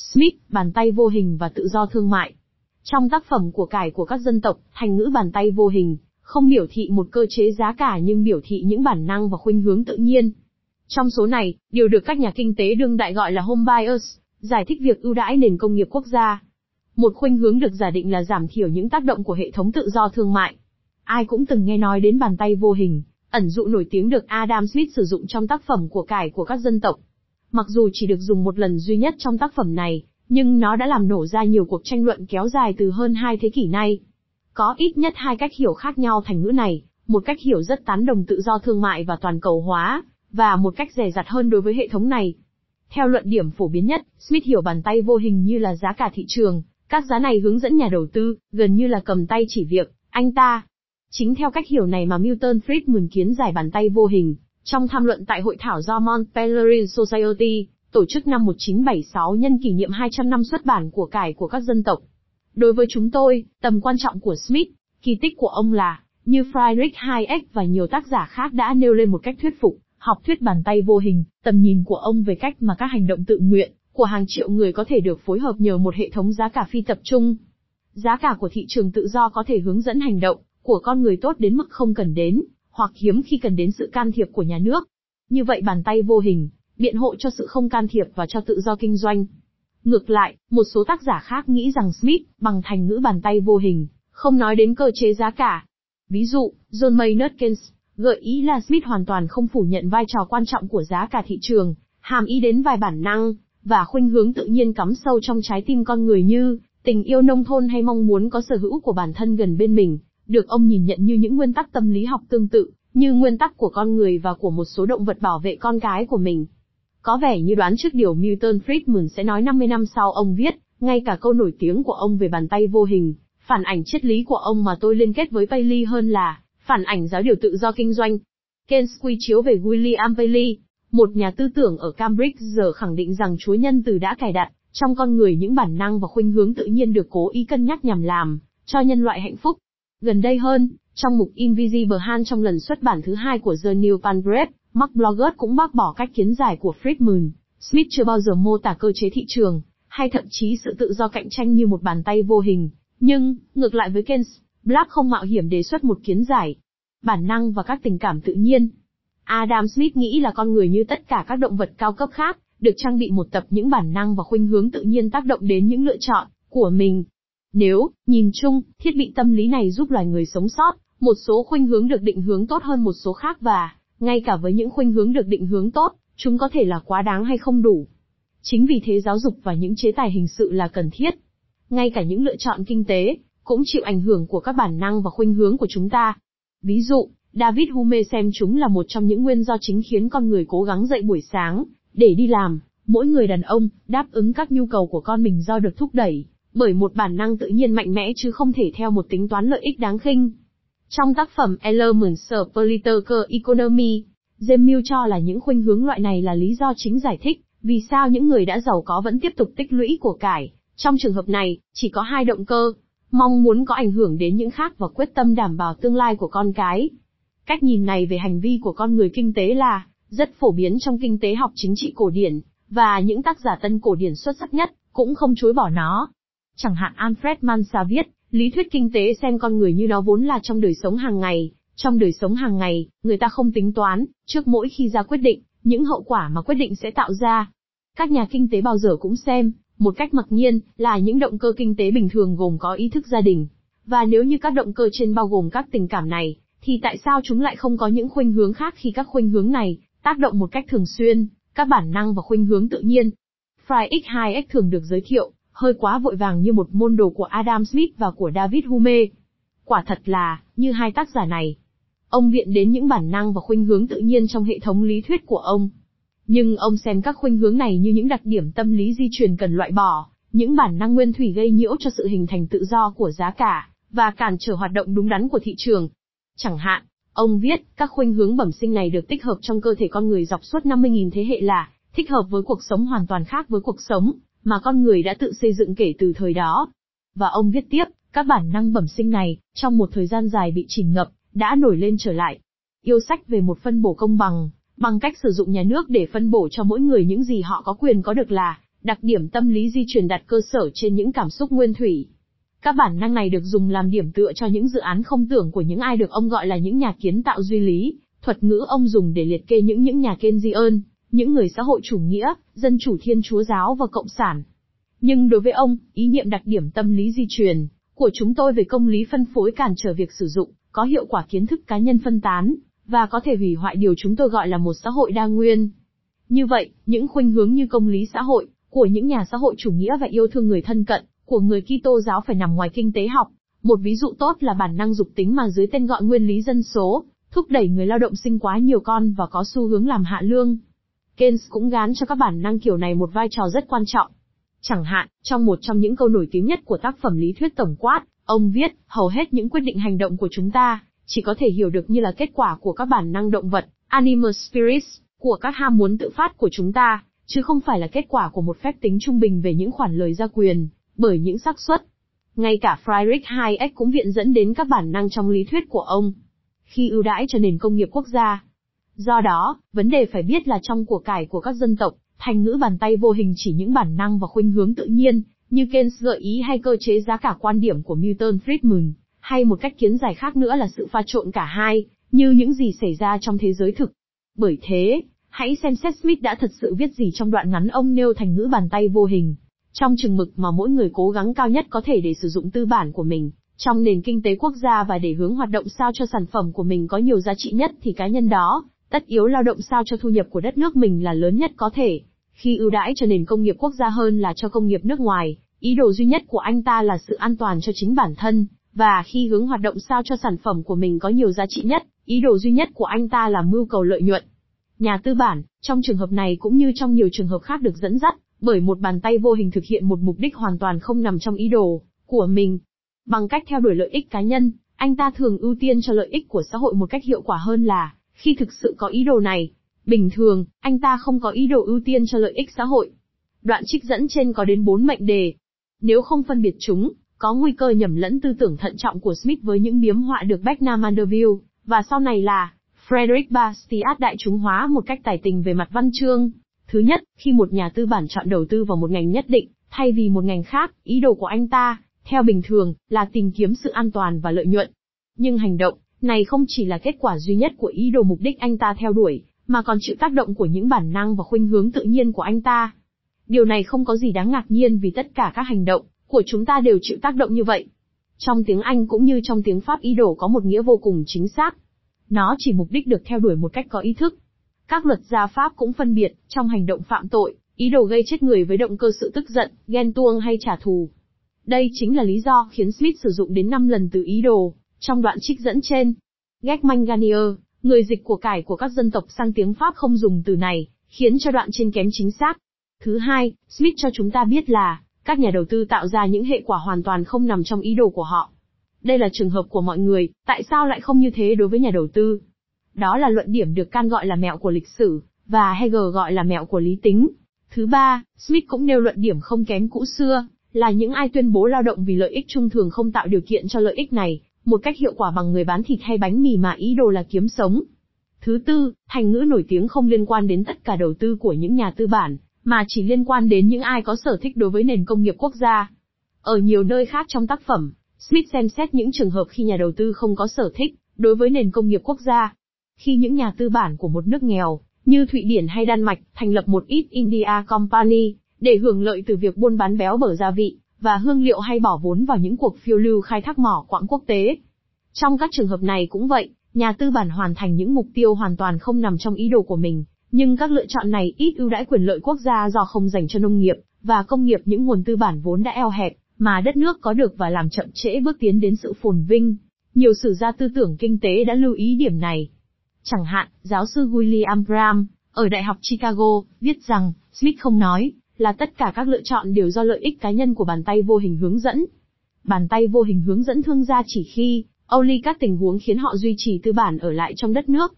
Smith, bàn tay vô hình và tự do thương mại. Trong tác phẩm của cải của các dân tộc, thành ngữ bàn tay vô hình, không biểu thị một cơ chế giá cả nhưng biểu thị những bản năng và khuynh hướng tự nhiên. Trong số này, điều được các nhà kinh tế đương đại gọi là home bias, giải thích việc ưu đãi nền công nghiệp quốc gia. Một khuynh hướng được giả định là giảm thiểu những tác động của hệ thống tự do thương mại. Ai cũng từng nghe nói đến bàn tay vô hình, ẩn dụ nổi tiếng được Adam Smith sử dụng trong tác phẩm của cải của các dân tộc. Mặc dù chỉ được dùng một lần duy nhất trong tác phẩm này, nhưng nó đã làm nổ ra nhiều cuộc tranh luận kéo dài từ hơn hai thế kỷ nay. Có ít nhất hai cách hiểu khác nhau thành ngữ này, một cách hiểu rất tán đồng tự do thương mại và toàn cầu hóa, và một cách rẻ rặt hơn đối với hệ thống này. Theo luận điểm phổ biến nhất, Smith hiểu bàn tay vô hình như là giá cả thị trường, các giá này hướng dẫn nhà đầu tư, gần như là cầm tay chỉ việc, anh ta. Chính theo cách hiểu này mà Milton Friedman kiến giải bàn tay vô hình, trong tham luận tại hội thảo do Mont Pelerin Society, tổ chức năm 1976 nhân kỷ niệm 200 năm xuất bản của cải của các dân tộc. Đối với chúng tôi, tầm quan trọng của Smith, kỳ tích của ông là, như Friedrich Hayek và nhiều tác giả khác đã nêu lên một cách thuyết phục, học thuyết bàn tay vô hình, tầm nhìn của ông về cách mà các hành động tự nguyện của hàng triệu người có thể được phối hợp nhờ một hệ thống giá cả phi tập trung. Giá cả của thị trường tự do có thể hướng dẫn hành động của con người tốt đến mức không cần đến, hoặc hiếm khi cần đến sự can thiệp của nhà nước. Như vậy bàn tay vô hình, biện hộ cho sự không can thiệp và cho tự do kinh doanh. Ngược lại, một số tác giả khác nghĩ rằng Smith, bằng thành ngữ bàn tay vô hình, không nói đến cơ chế giá cả. Ví dụ, John Maynard Keynes, gợi ý là Smith hoàn toàn không phủ nhận vai trò quan trọng của giá cả thị trường, hàm ý đến vài bản năng, và khuynh hướng tự nhiên cắm sâu trong trái tim con người như, tình yêu nông thôn hay mong muốn có sở hữu của bản thân gần bên mình, được ông nhìn nhận như những nguyên tắc tâm lý học tương tự, như nguyên tắc của con người và của một số động vật bảo vệ con cái của mình. Có vẻ như đoán trước điều Milton Friedman sẽ nói 50 năm sau ông viết, ngay cả câu nổi tiếng của ông về bàn tay vô hình, phản ảnh triết lý của ông mà tôi liên kết với Paley hơn là, phản ảnh giáo điều tự do kinh doanh. Keynes quy chiếu về William Paley, một nhà tư tưởng ở Cambridge giờ khẳng định rằng Chúa nhân từ đã cài đặt trong con người những bản năng và khuynh hướng tự nhiên được cố ý cân nhắc nhằm làm cho nhân loại hạnh phúc. Gần đây hơn, trong mục Invisible Hand trong lần xuất bản thứ hai của The New Pangrave, Mark Bloggers cũng bác bỏ cách kiến giải của Friedman. Smith chưa bao giờ mô tả cơ chế thị trường, hay thậm chí sự tự do cạnh tranh như một bàn tay vô hình. Nhưng, ngược lại với Keynes, Black không mạo hiểm đề xuất một kiến giải. Bản năng và các tình cảm tự nhiên. Adam Smith nghĩ là con người như tất cả các động vật cao cấp khác, được trang bị một tập những bản năng và khuynh hướng tự nhiên tác động đến những lựa chọn của mình. Nếu, nhìn chung, thiết bị tâm lý này giúp loài người sống sót, một số khuynh hướng được định hướng tốt hơn một số khác và, ngay cả với những khuynh hướng được định hướng tốt, chúng có thể là quá đáng hay không đủ. Chính vì thế giáo dục và những chế tài hình sự là cần thiết. Ngay cả những lựa chọn kinh tế, cũng chịu ảnh hưởng của các bản năng và khuynh hướng của chúng ta. Ví dụ, David Hume xem chúng là một trong những nguyên do chính khiến con người cố gắng dậy buổi sáng, để đi làm, mỗi người đàn ông, đáp ứng các nhu cầu của con mình do được thúc đẩy, bởi một bản năng tự nhiên mạnh mẽ chứ không thể theo một tính toán lợi ích đáng khinh. Trong tác phẩm Elements of Political Economy, James cho là những khuynh hướng loại này là lý do chính giải thích, vì sao những người đã giàu có vẫn tiếp tục tích lũy của cải. Trong trường hợp này, chỉ có hai động cơ, mong muốn có ảnh hưởng đến những khác và quyết tâm đảm bảo tương lai của con cái. Cách nhìn này về hành vi của con người kinh tế là rất phổ biến trong kinh tế học chính trị cổ điển, và những tác giả tân cổ điển xuất sắc nhất cũng không chối bỏ nó. Chẳng hạn Alfred Mansa viết, lý thuyết kinh tế xem con người như nó vốn là trong đời sống hàng ngày, trong đời sống hàng ngày, người ta không tính toán, trước mỗi khi ra quyết định, những hậu quả mà quyết định sẽ tạo ra. Các nhà kinh tế bao giờ cũng xem, một cách mặc nhiên, là những động cơ kinh tế bình thường gồm có ý thức gia đình. Và nếu như các động cơ trên bao gồm các tình cảm này, thì tại sao chúng lại không có những khuynh hướng khác khi các khuynh hướng này tác động một cách thường xuyên, các bản năng và khuynh hướng tự nhiên? Fry X2X thường được giới thiệu, hơi quá vội vàng như một môn đồ của Adam Smith và của David Hume. Quả thật là, như hai tác giả này, ông viện đến những bản năng và khuynh hướng tự nhiên trong hệ thống lý thuyết của ông. Nhưng ông xem các khuynh hướng này như những đặc điểm tâm lý di truyền cần loại bỏ, những bản năng nguyên thủy gây nhiễu cho sự hình thành tự do của giá cả, và cản trở hoạt động đúng đắn của thị trường. Chẳng hạn, ông viết, các khuynh hướng bẩm sinh này được tích hợp trong cơ thể con người dọc suốt 50.000 thế hệ là, thích hợp với cuộc sống hoàn toàn khác với cuộc sống, mà con người đã tự xây dựng kể từ thời đó. Và ông viết tiếp, các bản năng bẩm sinh này, trong một thời gian dài bị chìm ngập, đã nổi lên trở lại. Yêu sách về một phân bổ công bằng, bằng cách sử dụng nhà nước để phân bổ cho mỗi người những gì họ có quyền có được là, Đặc điểm tâm lý di truyền đặt cơ sở trên những cảm xúc nguyên thủy. Các bản năng này được dùng làm điểm tựa cho những dự án không tưởng của những ai được ông gọi là những nhà kiến tạo duy lý, thuật ngữ ông dùng để liệt kê những những nhà Keynesian, những người xã hội chủ nghĩa, dân chủ thiên chúa giáo và cộng sản. Nhưng đối với ông, ý niệm đặc điểm tâm lý di truyền của chúng tôi về công lý phân phối cản trở việc sử dụng, có hiệu quả kiến thức cá nhân phân tán, và có thể hủy hoại điều chúng tôi gọi là một xã hội đa nguyên. Như vậy, những khuynh hướng như công lý xã hội, của những nhà xã hội chủ nghĩa và yêu thương người thân cận, của người Kitô giáo phải nằm ngoài kinh tế học. Một ví dụ tốt là bản năng dục tính mà dưới tên gọi nguyên lý dân số, thúc đẩy người lao động sinh quá nhiều con và có xu hướng làm hạ lương. Keynes cũng gán cho các bản năng kiểu này một vai trò rất quan trọng. Chẳng hạn, trong một trong những câu nổi tiếng nhất của tác phẩm lý thuyết tổng quát, ông viết, hầu hết những quyết định hành động của chúng ta, chỉ có thể hiểu được như là kết quả của các bản năng động vật, animal spirits, của các ham muốn tự phát của chúng ta, chứ không phải là kết quả của một phép tính trung bình về những khoản lời gia quyền, bởi những xác suất. Ngay cả Friedrich Hayek cũng viện dẫn đến các bản năng trong lý thuyết của ông. Khi ưu đãi cho nền công nghiệp quốc gia. Do đó, vấn đề phải biết là trong của cải của các dân tộc, thành ngữ bàn tay vô hình chỉ những bản năng và khuynh hướng tự nhiên, như Keynes gợi ý hay cơ chế giá cả quan điểm của Milton Friedman, hay một cách kiến giải khác nữa là sự pha trộn cả hai, như những gì xảy ra trong thế giới thực. Bởi thế, hãy xem xét Smith đã thật sự viết gì trong đoạn ngắn ông nêu thành ngữ bàn tay vô hình. Trong chừng mực mà mỗi người cố gắng cao nhất có thể để sử dụng tư bản của mình, trong nền kinh tế quốc gia và để hướng hoạt động sao cho sản phẩm của mình có nhiều giá trị nhất thì cá nhân đó, tất yếu lao động sao cho thu nhập của đất nước mình là lớn nhất có thể. Khi ưu đãi cho nền công nghiệp quốc gia hơn là cho công nghiệp nước ngoài, ý đồ duy nhất của anh ta là sự an toàn cho chính bản thân, và khi hướng hoạt động sao cho sản phẩm của mình có nhiều giá trị nhất, ý đồ duy nhất của anh ta là mưu cầu lợi nhuận. Nhà tư bản, trong trường hợp này cũng như trong nhiều trường hợp khác được dẫn dắt, bởi một bàn tay vô hình thực hiện một mục đích hoàn toàn không nằm trong ý đồ của mình. Bằng cách theo đuổi lợi ích cá nhân, anh ta thường ưu tiên cho lợi ích của xã hội một cách hiệu quả hơn là, khi thực sự có ý đồ này. Bình thường, anh ta không có ý đồ ưu tiên cho lợi ích xã hội. Đoạn trích dẫn trên có đến 4 mệnh đề. Nếu không phân biệt chúng, có nguy cơ nhầm lẫn tư tưởng thận trọng của Smith với những biếm họa được Beckman Mandeville, và sau này là Frederick Bastiat đại chúng hóa một cách tài tình về mặt văn chương. Thứ nhất, khi một nhà tư bản chọn đầu tư vào một ngành nhất định, thay vì một ngành khác, ý đồ của anh ta, theo bình thường, là tìm kiếm sự an toàn và lợi nhuận. Nhưng hành động này không chỉ là kết quả duy nhất của ý đồ mục đích anh ta theo đuổi, mà còn chịu tác động của những bản năng và khuynh hướng tự nhiên của anh ta. Điều này không có gì đáng ngạc nhiên vì tất cả các hành động của chúng ta đều chịu tác động như vậy. Trong tiếng Anh cũng như trong tiếng Pháp ý đồ có một nghĩa vô cùng chính xác. Nó chỉ mục đích được theo đuổi một cách có ý thức. Các luật gia Pháp cũng phân biệt, trong hành động phạm tội, ý đồ gây chết người với động cơ sự tức giận, ghen tuông hay trả thù. Đây chính là lý do khiến Smith sử dụng đến 5 lần từ ý đồ, trong đoạn trích dẫn trên. Gekman Garnier, người dịch của cải của các dân tộc sang tiếng Pháp không dùng từ này, khiến cho đoạn trên kém chính xác. Thứ hai, Smith cho chúng ta biết là, các nhà đầu tư tạo ra những hệ quả hoàn toàn không nằm trong ý đồ của họ. Đây là trường hợp của mọi người, tại sao lại không như thế đối với nhà đầu tư? Đó là luận điểm được Can gọi là mẹo của lịch sử, và Hegel gọi là mẹo của lý tính. Thứ ba, Smith cũng nêu luận điểm không kém cũ xưa, là những ai tuyên bố lao động vì lợi ích chung thường không tạo điều kiện cho lợi ích này, một cách hiệu quả bằng người bán thịt hay bánh mì mà ý đồ là kiếm sống. Thứ tư, thành ngữ nổi tiếng không liên quan đến tất cả đầu tư của những nhà tư bản, mà chỉ liên quan đến những ai có sở thích đối với nền công nghiệp quốc gia. Ở nhiều nơi khác trong tác phẩm, Smith xem xét những trường hợp khi nhà đầu tư không có sở thích đối với nền công nghiệp quốc gia. Khi những nhà tư bản của một nước nghèo, như Thụy Điển hay Đan Mạch, thành lập một ít India Company, để hưởng lợi từ việc buôn bán béo bở gia vị, và hương liệu hay bỏ vốn vào những cuộc phiêu lưu khai thác mỏ quặng quốc tế. Trong các trường hợp này cũng vậy, nhà tư bản hoàn thành những mục tiêu hoàn toàn không nằm trong ý đồ của mình, nhưng các lựa chọn này ít ưu đãi quyền lợi quốc gia do không dành cho nông nghiệp và công nghiệp những nguồn tư bản vốn đã eo hẹp, mà đất nước có được và làm chậm trễ bước tiến đến sự phồn vinh. Nhiều sử gia tư tưởng kinh tế đã lưu ý điểm này. Chẳng hạn, giáo sư William Graham, ở Đại học Chicago, viết rằng, Smith không nói, là tất cả các lựa chọn đều do lợi ích cá nhân của bàn tay vô hình hướng dẫn. Bàn tay vô hình hướng dẫn thương gia chỉ khi, Âu các tình huống khiến họ duy trì tư bản ở lại trong đất nước.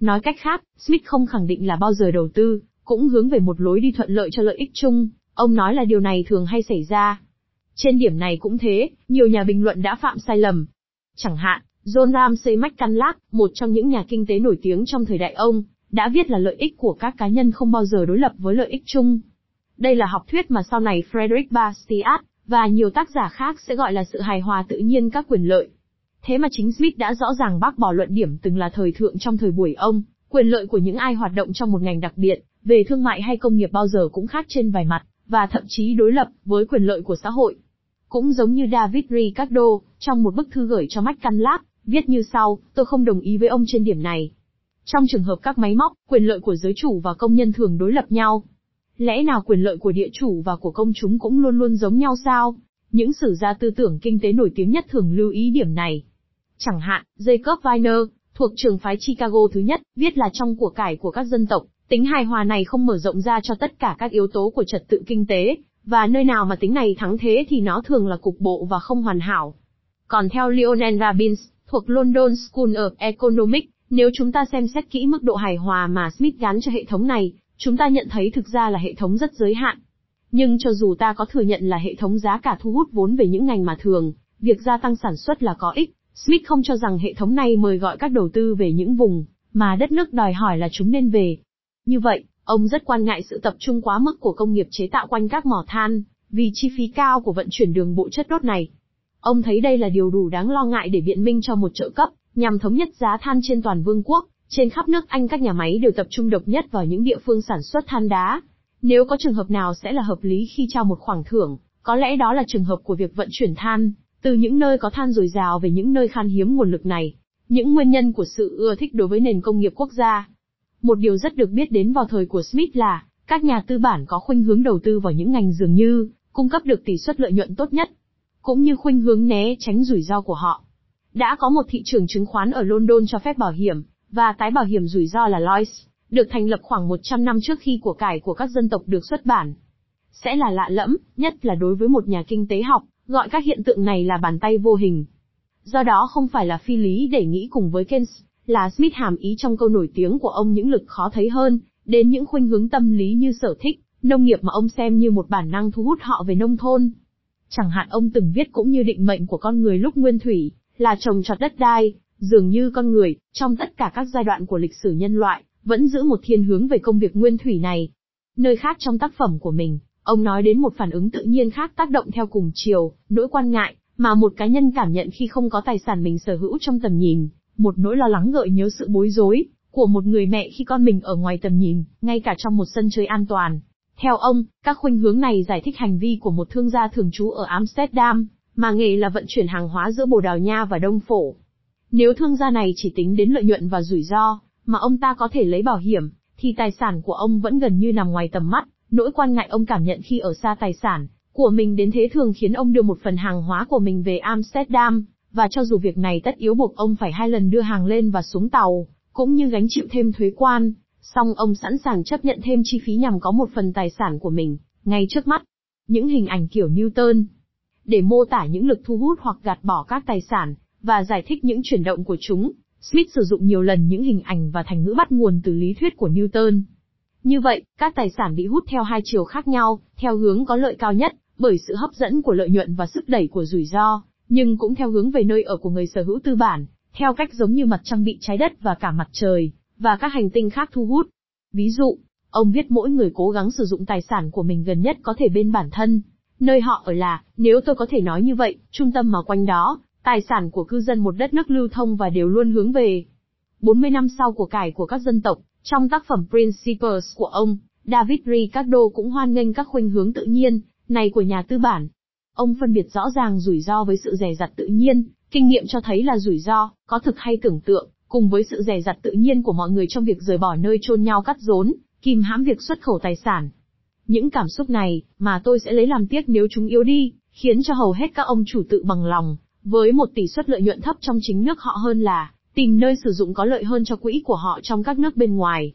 Nói cách khác, Smith không khẳng định là bao giờ đầu tư, cũng hướng về một lối đi thuận lợi cho lợi ích chung, ông nói là điều này thường hay xảy ra. Trên điểm này cũng thế, nhiều nhà bình luận đã phạm sai lầm. Chẳng hạn, John Ramsey McCulloch, một trong những nhà kinh tế nổi tiếng trong thời đại ông, đã viết là lợi ích của các cá nhân không bao giờ đối lập với lợi ích chung. Đây là học thuyết mà sau này Frederick Bastiat và nhiều tác giả khác sẽ gọi là sự hài hòa tự nhiên các quyền lợi. Thế mà chính Smith đã rõ ràng bác bỏ luận điểm từng là thời thượng trong thời buổi ông, quyền lợi của những ai hoạt động trong một ngành đặc biệt, về thương mại hay công nghiệp bao giờ cũng khác trên vài mặt, và thậm chí đối lập với quyền lợi của xã hội. Cũng giống như David Ricardo, trong một bức thư gửi cho McCanlap, viết như sau, tôi không đồng ý với ông trên điểm này. Trong trường hợp các máy móc, quyền lợi của giới chủ và công nhân thường đối lập nhau. Lẽ nào quyền lợi của địa chủ và của công chúng cũng luôn luôn giống nhau sao? Những sử gia tư tưởng kinh tế nổi tiếng nhất thường lưu ý điểm này. Chẳng hạn, Jacob Weiner, thuộc trường phái Chicago thứ nhất, viết là trong của cải của các dân tộc, tính hài hòa này không mở rộng ra cho tất cả các yếu tố của trật tự kinh tế, và nơi nào mà tính này thắng thế thì nó thường là cục bộ và không hoàn hảo. Còn theo Lionel Robbins, thuộc London School of Economics, nếu chúng ta xem xét kỹ mức độ hài hòa mà Smith gắn cho hệ thống này, chúng ta nhận thấy thực ra là hệ thống rất giới hạn. Nhưng cho dù ta có thừa nhận là hệ thống giá cả thu hút vốn về những ngành mà thường, việc gia tăng sản xuất là có ích, Smith không cho rằng hệ thống này mời gọi các đầu tư về những vùng mà đất nước đòi hỏi là chúng nên về. Như vậy, ông rất quan ngại sự tập trung quá mức của công nghiệp chế tạo quanh các mỏ than, vì chi phí cao của vận chuyển đường bộ chất đốt này. Ông thấy đây là điều đủ đáng lo ngại để biện minh cho một trợ cấp, nhằm thống nhất giá than trên toàn vương quốc, trên khắp nước Anh các nhà máy đều tập trung độc nhất vào những địa phương sản xuất than đá. Nếu có trường hợp nào sẽ là hợp lý khi trao một khoản thưởng, có lẽ đó là trường hợp của việc vận chuyển than, từ những nơi có than dồi dào về những nơi khan hiếm nguồn lực này. Những nguyên nhân của sự ưa thích đối với nền công nghiệp quốc gia. Một điều rất được biết đến vào thời của Smith là, các nhà tư bản có khuynh hướng đầu tư vào những ngành dường như, cung cấp được tỷ suất lợi nhuận tốt nhất, cũng như khuynh hướng né tránh rủi ro của họ. Đã có một thị trường chứng khoán ở London cho phép bảo hiểm, và tái bảo hiểm rủi ro là Lloyds, được thành lập khoảng 100 năm trước khi của cải của các dân tộc được xuất bản. Sẽ là lạ lẫm, nhất là đối với một nhà kinh tế học, gọi các hiện tượng này là bàn tay vô hình. Do đó không phải là phi lý để nghĩ cùng với Keynes, là Smith hàm ý trong câu nổi tiếng của ông những lực khó thấy hơn, đến những khuynh hướng tâm lý như sở thích, nông nghiệp mà ông xem như một bản năng thu hút họ về nông thôn. Chẳng hạn ông từng viết cũng như định mệnh của con người lúc nguyên thủy, là trồng trọt đất đai, dường như con người, trong tất cả các giai đoạn của lịch sử nhân loại, vẫn giữ một thiên hướng về công việc nguyên thủy này. Nơi khác trong tác phẩm của mình, ông nói đến một phản ứng tự nhiên khác tác động theo cùng chiều, nỗi quan ngại, mà một cá nhân cảm nhận khi không có tài sản mình sở hữu trong tầm nhìn, một nỗi lo lắng gợi nhớ sự bối rối, của một người mẹ khi con mình ở ngoài tầm nhìn, ngay cả trong một sân chơi an toàn. Theo ông, các khuynh hướng này giải thích hành vi của một thương gia thường trú ở Amsterdam, mà nghề là vận chuyển hàng hóa giữa Bồ Đào Nha và Đông Phổ. Nếu thương gia này chỉ tính đến lợi nhuận và rủi ro, mà ông ta có thể lấy bảo hiểm, thì tài sản của ông vẫn gần như nằm ngoài tầm mắt, nỗi quan ngại ông cảm nhận khi ở xa tài sản của mình đến thế thường khiến ông đưa một phần hàng hóa của mình về Amsterdam, và cho dù việc này tất yếu buộc ông phải hai lần đưa hàng lên và xuống tàu, cũng như gánh chịu thêm thuế quan, song ông sẵn sàng chấp nhận thêm chi phí nhằm có một phần tài sản của mình, ngay trước mắt. Những hình ảnh kiểu Newton, để mô tả những lực thu hút hoặc gạt bỏ các tài sản, và giải thích những chuyển động của chúng, Smith sử dụng nhiều lần những hình ảnh và thành ngữ bắt nguồn từ lý thuyết của Newton. Như vậy, các tài sản bị hút theo hai chiều khác nhau, theo hướng có lợi cao nhất, bởi sự hấp dẫn của lợi nhuận và sức đẩy của rủi ro, nhưng cũng theo hướng về nơi ở của người sở hữu tư bản, theo cách giống như mặt trăng bị trái đất và cả mặt trời, và các hành tinh khác thu hút. Ví dụ, ông viết mỗi người cố gắng sử dụng tài sản của mình gần nhất có thể bên bản thân, Nơi họ ở là, nếu tôi có thể nói như vậy, trung tâm mà quanh đó, tài sản của cư dân một đất nước lưu thông và đều luôn hướng về. 40 năm sau của cải của các dân tộc, trong tác phẩm Principles của ông, David Ricardo cũng hoan nghênh các khuynh hướng tự nhiên, này của nhà tư bản. Ông phân biệt rõ ràng rủi ro với sự rẻ rặt tự nhiên, kinh nghiệm cho thấy là rủi ro, có thực hay tưởng tượng, cùng với sự rẻ rặt tự nhiên của mọi người trong việc rời bỏ nơi chôn nhau cắt rốn, kìm hãm việc xuất khẩu tài sản, những cảm xúc này, mà tôi sẽ lấy làm tiếc nếu chúng yếu đi, khiến cho hầu hết các ông chủ tự bằng lòng, với một tỷ suất lợi nhuận thấp trong chính nước họ hơn là, tìm nơi sử dụng có lợi hơn cho quỹ của họ trong các nước bên ngoài.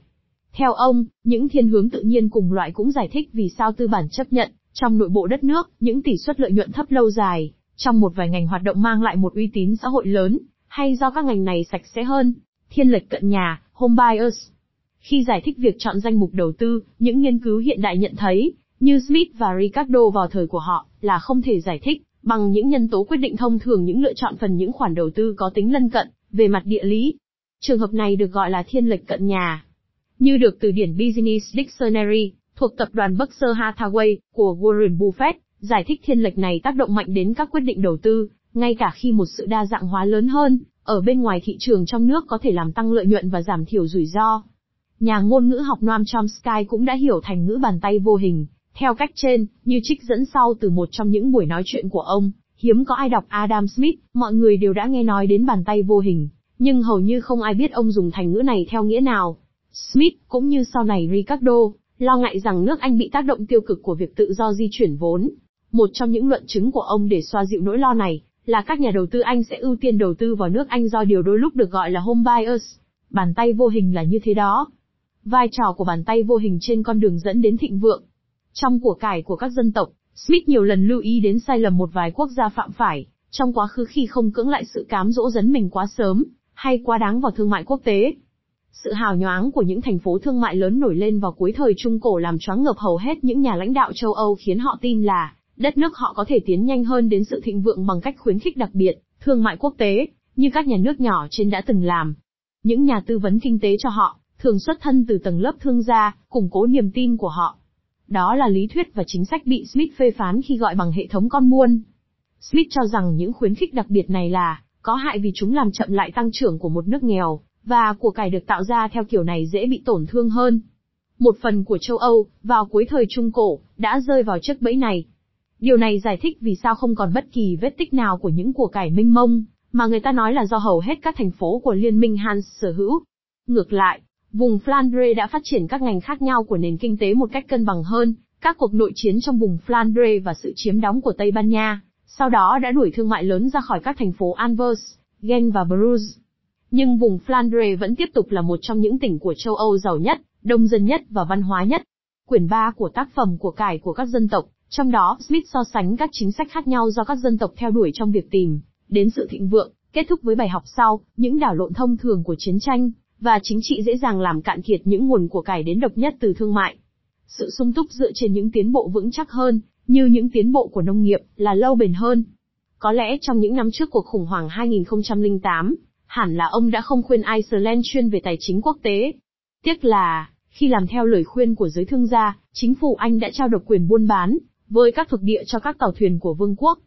Theo ông, những thiên hướng tự nhiên cùng loại cũng giải thích vì sao tư bản chấp nhận, trong nội bộ đất nước, những tỷ suất lợi nhuận thấp lâu dài, trong một vài ngành hoạt động mang lại một uy tín xã hội lớn, hay do các ngành này sạch sẽ hơn. Thiên lệch cận nhà, home buyers, khi giải thích việc chọn danh mục đầu tư, những nghiên cứu hiện đại nhận thấy, như Smith và Ricardo vào thời của họ, là không thể giải thích bằng những nhân tố quyết định thông thường những lựa chọn phần những khoản đầu tư có tính lân cận về mặt địa lý. Trường hợp này được gọi là thiên lệch cận nhà. Như được từ điển Business Dictionary, thuộc tập đoàn Berkshire Hathaway của Warren Buffett, giải thích thiên lệch này tác động mạnh đến các quyết định đầu tư, ngay cả khi một sự đa dạng hóa lớn hơn ở bên ngoài thị trường trong nước có thể làm tăng lợi nhuận và giảm thiểu rủi ro. Nhà ngôn ngữ học Noam Chomsky cũng đã hiểu thành ngữ bàn tay vô hình, theo cách trên, như trích dẫn sau từ một trong những buổi nói chuyện của ông, hiếm có ai đọc Adam Smith, mọi người đều đã nghe nói đến bàn tay vô hình, nhưng hầu như không ai biết ông dùng thành ngữ này theo nghĩa nào. Smith, cũng như sau này Ricardo, lo ngại rằng nước Anh bị tác động tiêu cực của việc tự do di chuyển vốn. Một trong những luận chứng của ông để xoa dịu nỗi lo này, là các nhà đầu tư Anh sẽ ưu tiên đầu tư vào nước Anh do điều đôi lúc được gọi là home bias. Bàn tay vô hình là như thế đó. Vai trò của bàn tay vô hình trên con đường dẫn đến thịnh vượng. Trong của cải của các dân tộc, Smith nhiều lần lưu ý đến sai lầm một vài quốc gia phạm phải, trong quá khứ khi không cưỡng lại sự cám dỗ dấn mình quá sớm, hay quá đáng vào thương mại quốc tế. Sự hào nhoáng của những thành phố thương mại lớn nổi lên vào cuối thời Trung Cổ làm choáng ngợp hầu hết những nhà lãnh đạo châu Âu khiến họ tin là, đất nước họ có thể tiến nhanh hơn đến sự thịnh vượng bằng cách khuyến khích đặc biệt, thương mại quốc tế, như các nhà nước nhỏ trên đã từng làm. Những nhà tư vấn kinh tế cho họ, thường xuất thân từ tầng lớp thương gia, củng cố niềm tin của họ. Đó là lý thuyết và chính sách bị Smith phê phán khi gọi bằng hệ thống con muôn. Smith cho rằng những khuyến khích đặc biệt này là, có hại vì chúng làm chậm lại tăng trưởng của một nước nghèo, và của cải được tạo ra theo kiểu này dễ bị tổn thương hơn. Một phần của châu Âu, vào cuối thời Trung Cổ, đã rơi vào chiếc bẫy này. Điều này giải thích vì sao không còn bất kỳ vết tích nào của những của cải minh mông, mà người ta nói là do hầu hết các thành phố của Liên minh Hans sở hữu. Ngược lại, vùng Flandre đã phát triển các ngành khác nhau của nền kinh tế một cách cân bằng hơn, các cuộc nội chiến trong vùng Flandre và sự chiếm đóng của Tây Ban Nha, sau đó đã đuổi thương mại lớn ra khỏi các thành phố Anvers, Gen và Bruges. Nhưng vùng Flandre vẫn tiếp tục là một trong những tỉnh của châu Âu giàu nhất, đông dân nhất và văn hóa nhất. Quyển 3 của tác phẩm của cải của các dân tộc, trong đó Smith so sánh các chính sách khác nhau do các dân tộc theo đuổi trong việc tìm đến sự thịnh vượng, kết thúc với bài học sau, những đảo lộn thông thường của chiến tranh và chính trị dễ dàng làm cạn kiệt những nguồn của cải đến độc nhất từ thương mại. Sự sung túc dựa trên những tiến bộ vững chắc hơn, như những tiến bộ của nông nghiệp, là lâu bền hơn. Có lẽ trong những năm trước cuộc khủng hoảng 2008, hẳn là ông đã không khuyên Iceland chuyên về tài chính quốc tế. Tiếc là, khi làm theo lời khuyên của giới thương gia, chính phủ Anh đã trao độc quyền buôn bán, với các thuộc địa cho các tàu thuyền của vương quốc.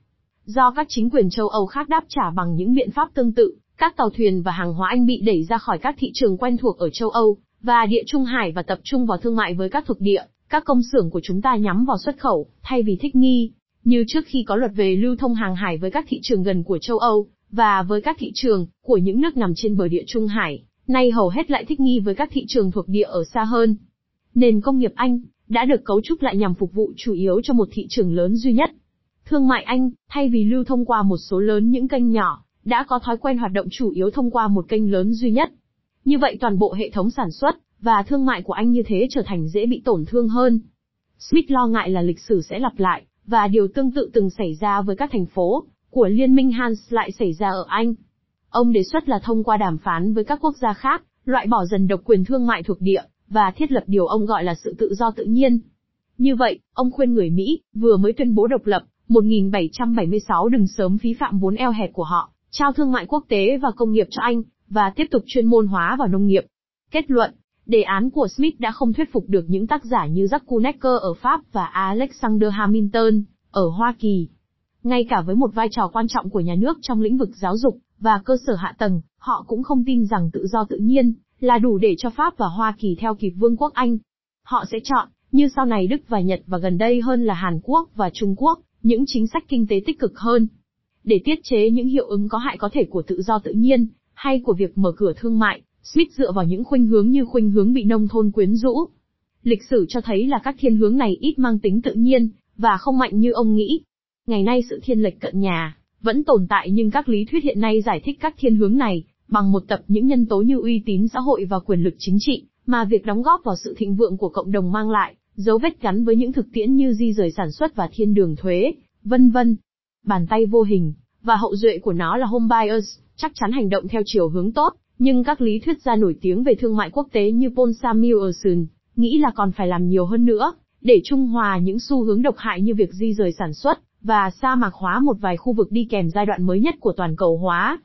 Do các chính quyền châu Âu khác đáp trả bằng những biện pháp tương tự, các tàu thuyền và hàng hóa Anh bị đẩy ra khỏi các thị trường quen thuộc ở châu Âu, và địa Trung Hải và tập trung vào thương mại với các thuộc địa, các công xưởng của chúng ta nhắm vào xuất khẩu, thay vì thích nghi. Như trước khi có luật về lưu thông hàng hải với các thị trường gần của châu Âu, và với các thị trường của những nước nằm trên bờ địa Trung Hải, nay hầu hết lại thích nghi với các thị trường thuộc địa ở xa hơn. Nền công nghiệp Anh đã được cấu trúc lại nhằm phục vụ chủ yếu cho một thị trường lớn duy nhất. Thương mại Anh, thay vì lưu thông qua một số lớn những kênh nhỏ, đã có thói quen hoạt động chủ yếu thông qua một kênh lớn duy nhất. Như vậy toàn bộ hệ thống sản xuất và thương mại của Anh như thế trở thành dễ bị tổn thương hơn. Smith lo ngại là lịch sử sẽ lặp lại, và điều tương tự từng xảy ra với các thành phố của Liên minh Hans lại xảy ra ở Anh. Ông đề xuất là thông qua đàm phán với các quốc gia khác, loại bỏ dần độc quyền thương mại thuộc địa, và thiết lập điều ông gọi là sự tự do tự nhiên. Như vậy, ông khuyên người Mỹ, vừa mới tuyên bố độc lập, 1776 đừng sớm phí phạm vốn eo hẹp của họ, trao thương mại quốc tế và công nghiệp cho Anh, và tiếp tục chuyên môn hóa vào nông nghiệp. Kết luận, đề án của Smith đã không thuyết phục được những tác giả như Jacques Necker ở Pháp và Alexander Hamilton, ở Hoa Kỳ. Ngay cả với một vai trò quan trọng của nhà nước trong lĩnh vực giáo dục và cơ sở hạ tầng, họ cũng không tin rằng tự do tự nhiên là đủ để cho Pháp và Hoa Kỳ theo kịp Vương quốc Anh. Họ sẽ chọn, như sau này Đức và Nhật và gần đây hơn là Hàn Quốc và Trung Quốc, những chính sách kinh tế tích cực hơn. Để tiết chế những hiệu ứng có hại có thể của tự do tự nhiên, hay của việc mở cửa thương mại, Smith dựa vào những khuynh hướng như khuynh hướng bị nông thôn quyến rũ. Lịch sử cho thấy là các thiên hướng này ít mang tính tự nhiên, và không mạnh như ông nghĩ. Ngày nay sự thiên lệch cận nhà, vẫn tồn tại nhưng các lý thuyết hiện nay giải thích các thiên hướng này, bằng một tập những nhân tố như uy tín xã hội và quyền lực chính trị, mà việc đóng góp vào sự thịnh vượng của cộng đồng mang lại, dấu vết gắn với những thực tiễn như di rời sản xuất và thiên đường thuế, vân vân. Bàn tay vô hình, và hậu duệ của nó là home buyers, chắc chắn hành động theo chiều hướng tốt, nhưng các lý thuyết gia nổi tiếng về thương mại quốc tế như Paul Samuelson, nghĩ là còn phải làm nhiều hơn nữa, để trung hòa những xu hướng độc hại như việc di rời sản xuất, và sa mạc hóa một vài khu vực đi kèm giai đoạn mới nhất của toàn cầu hóa.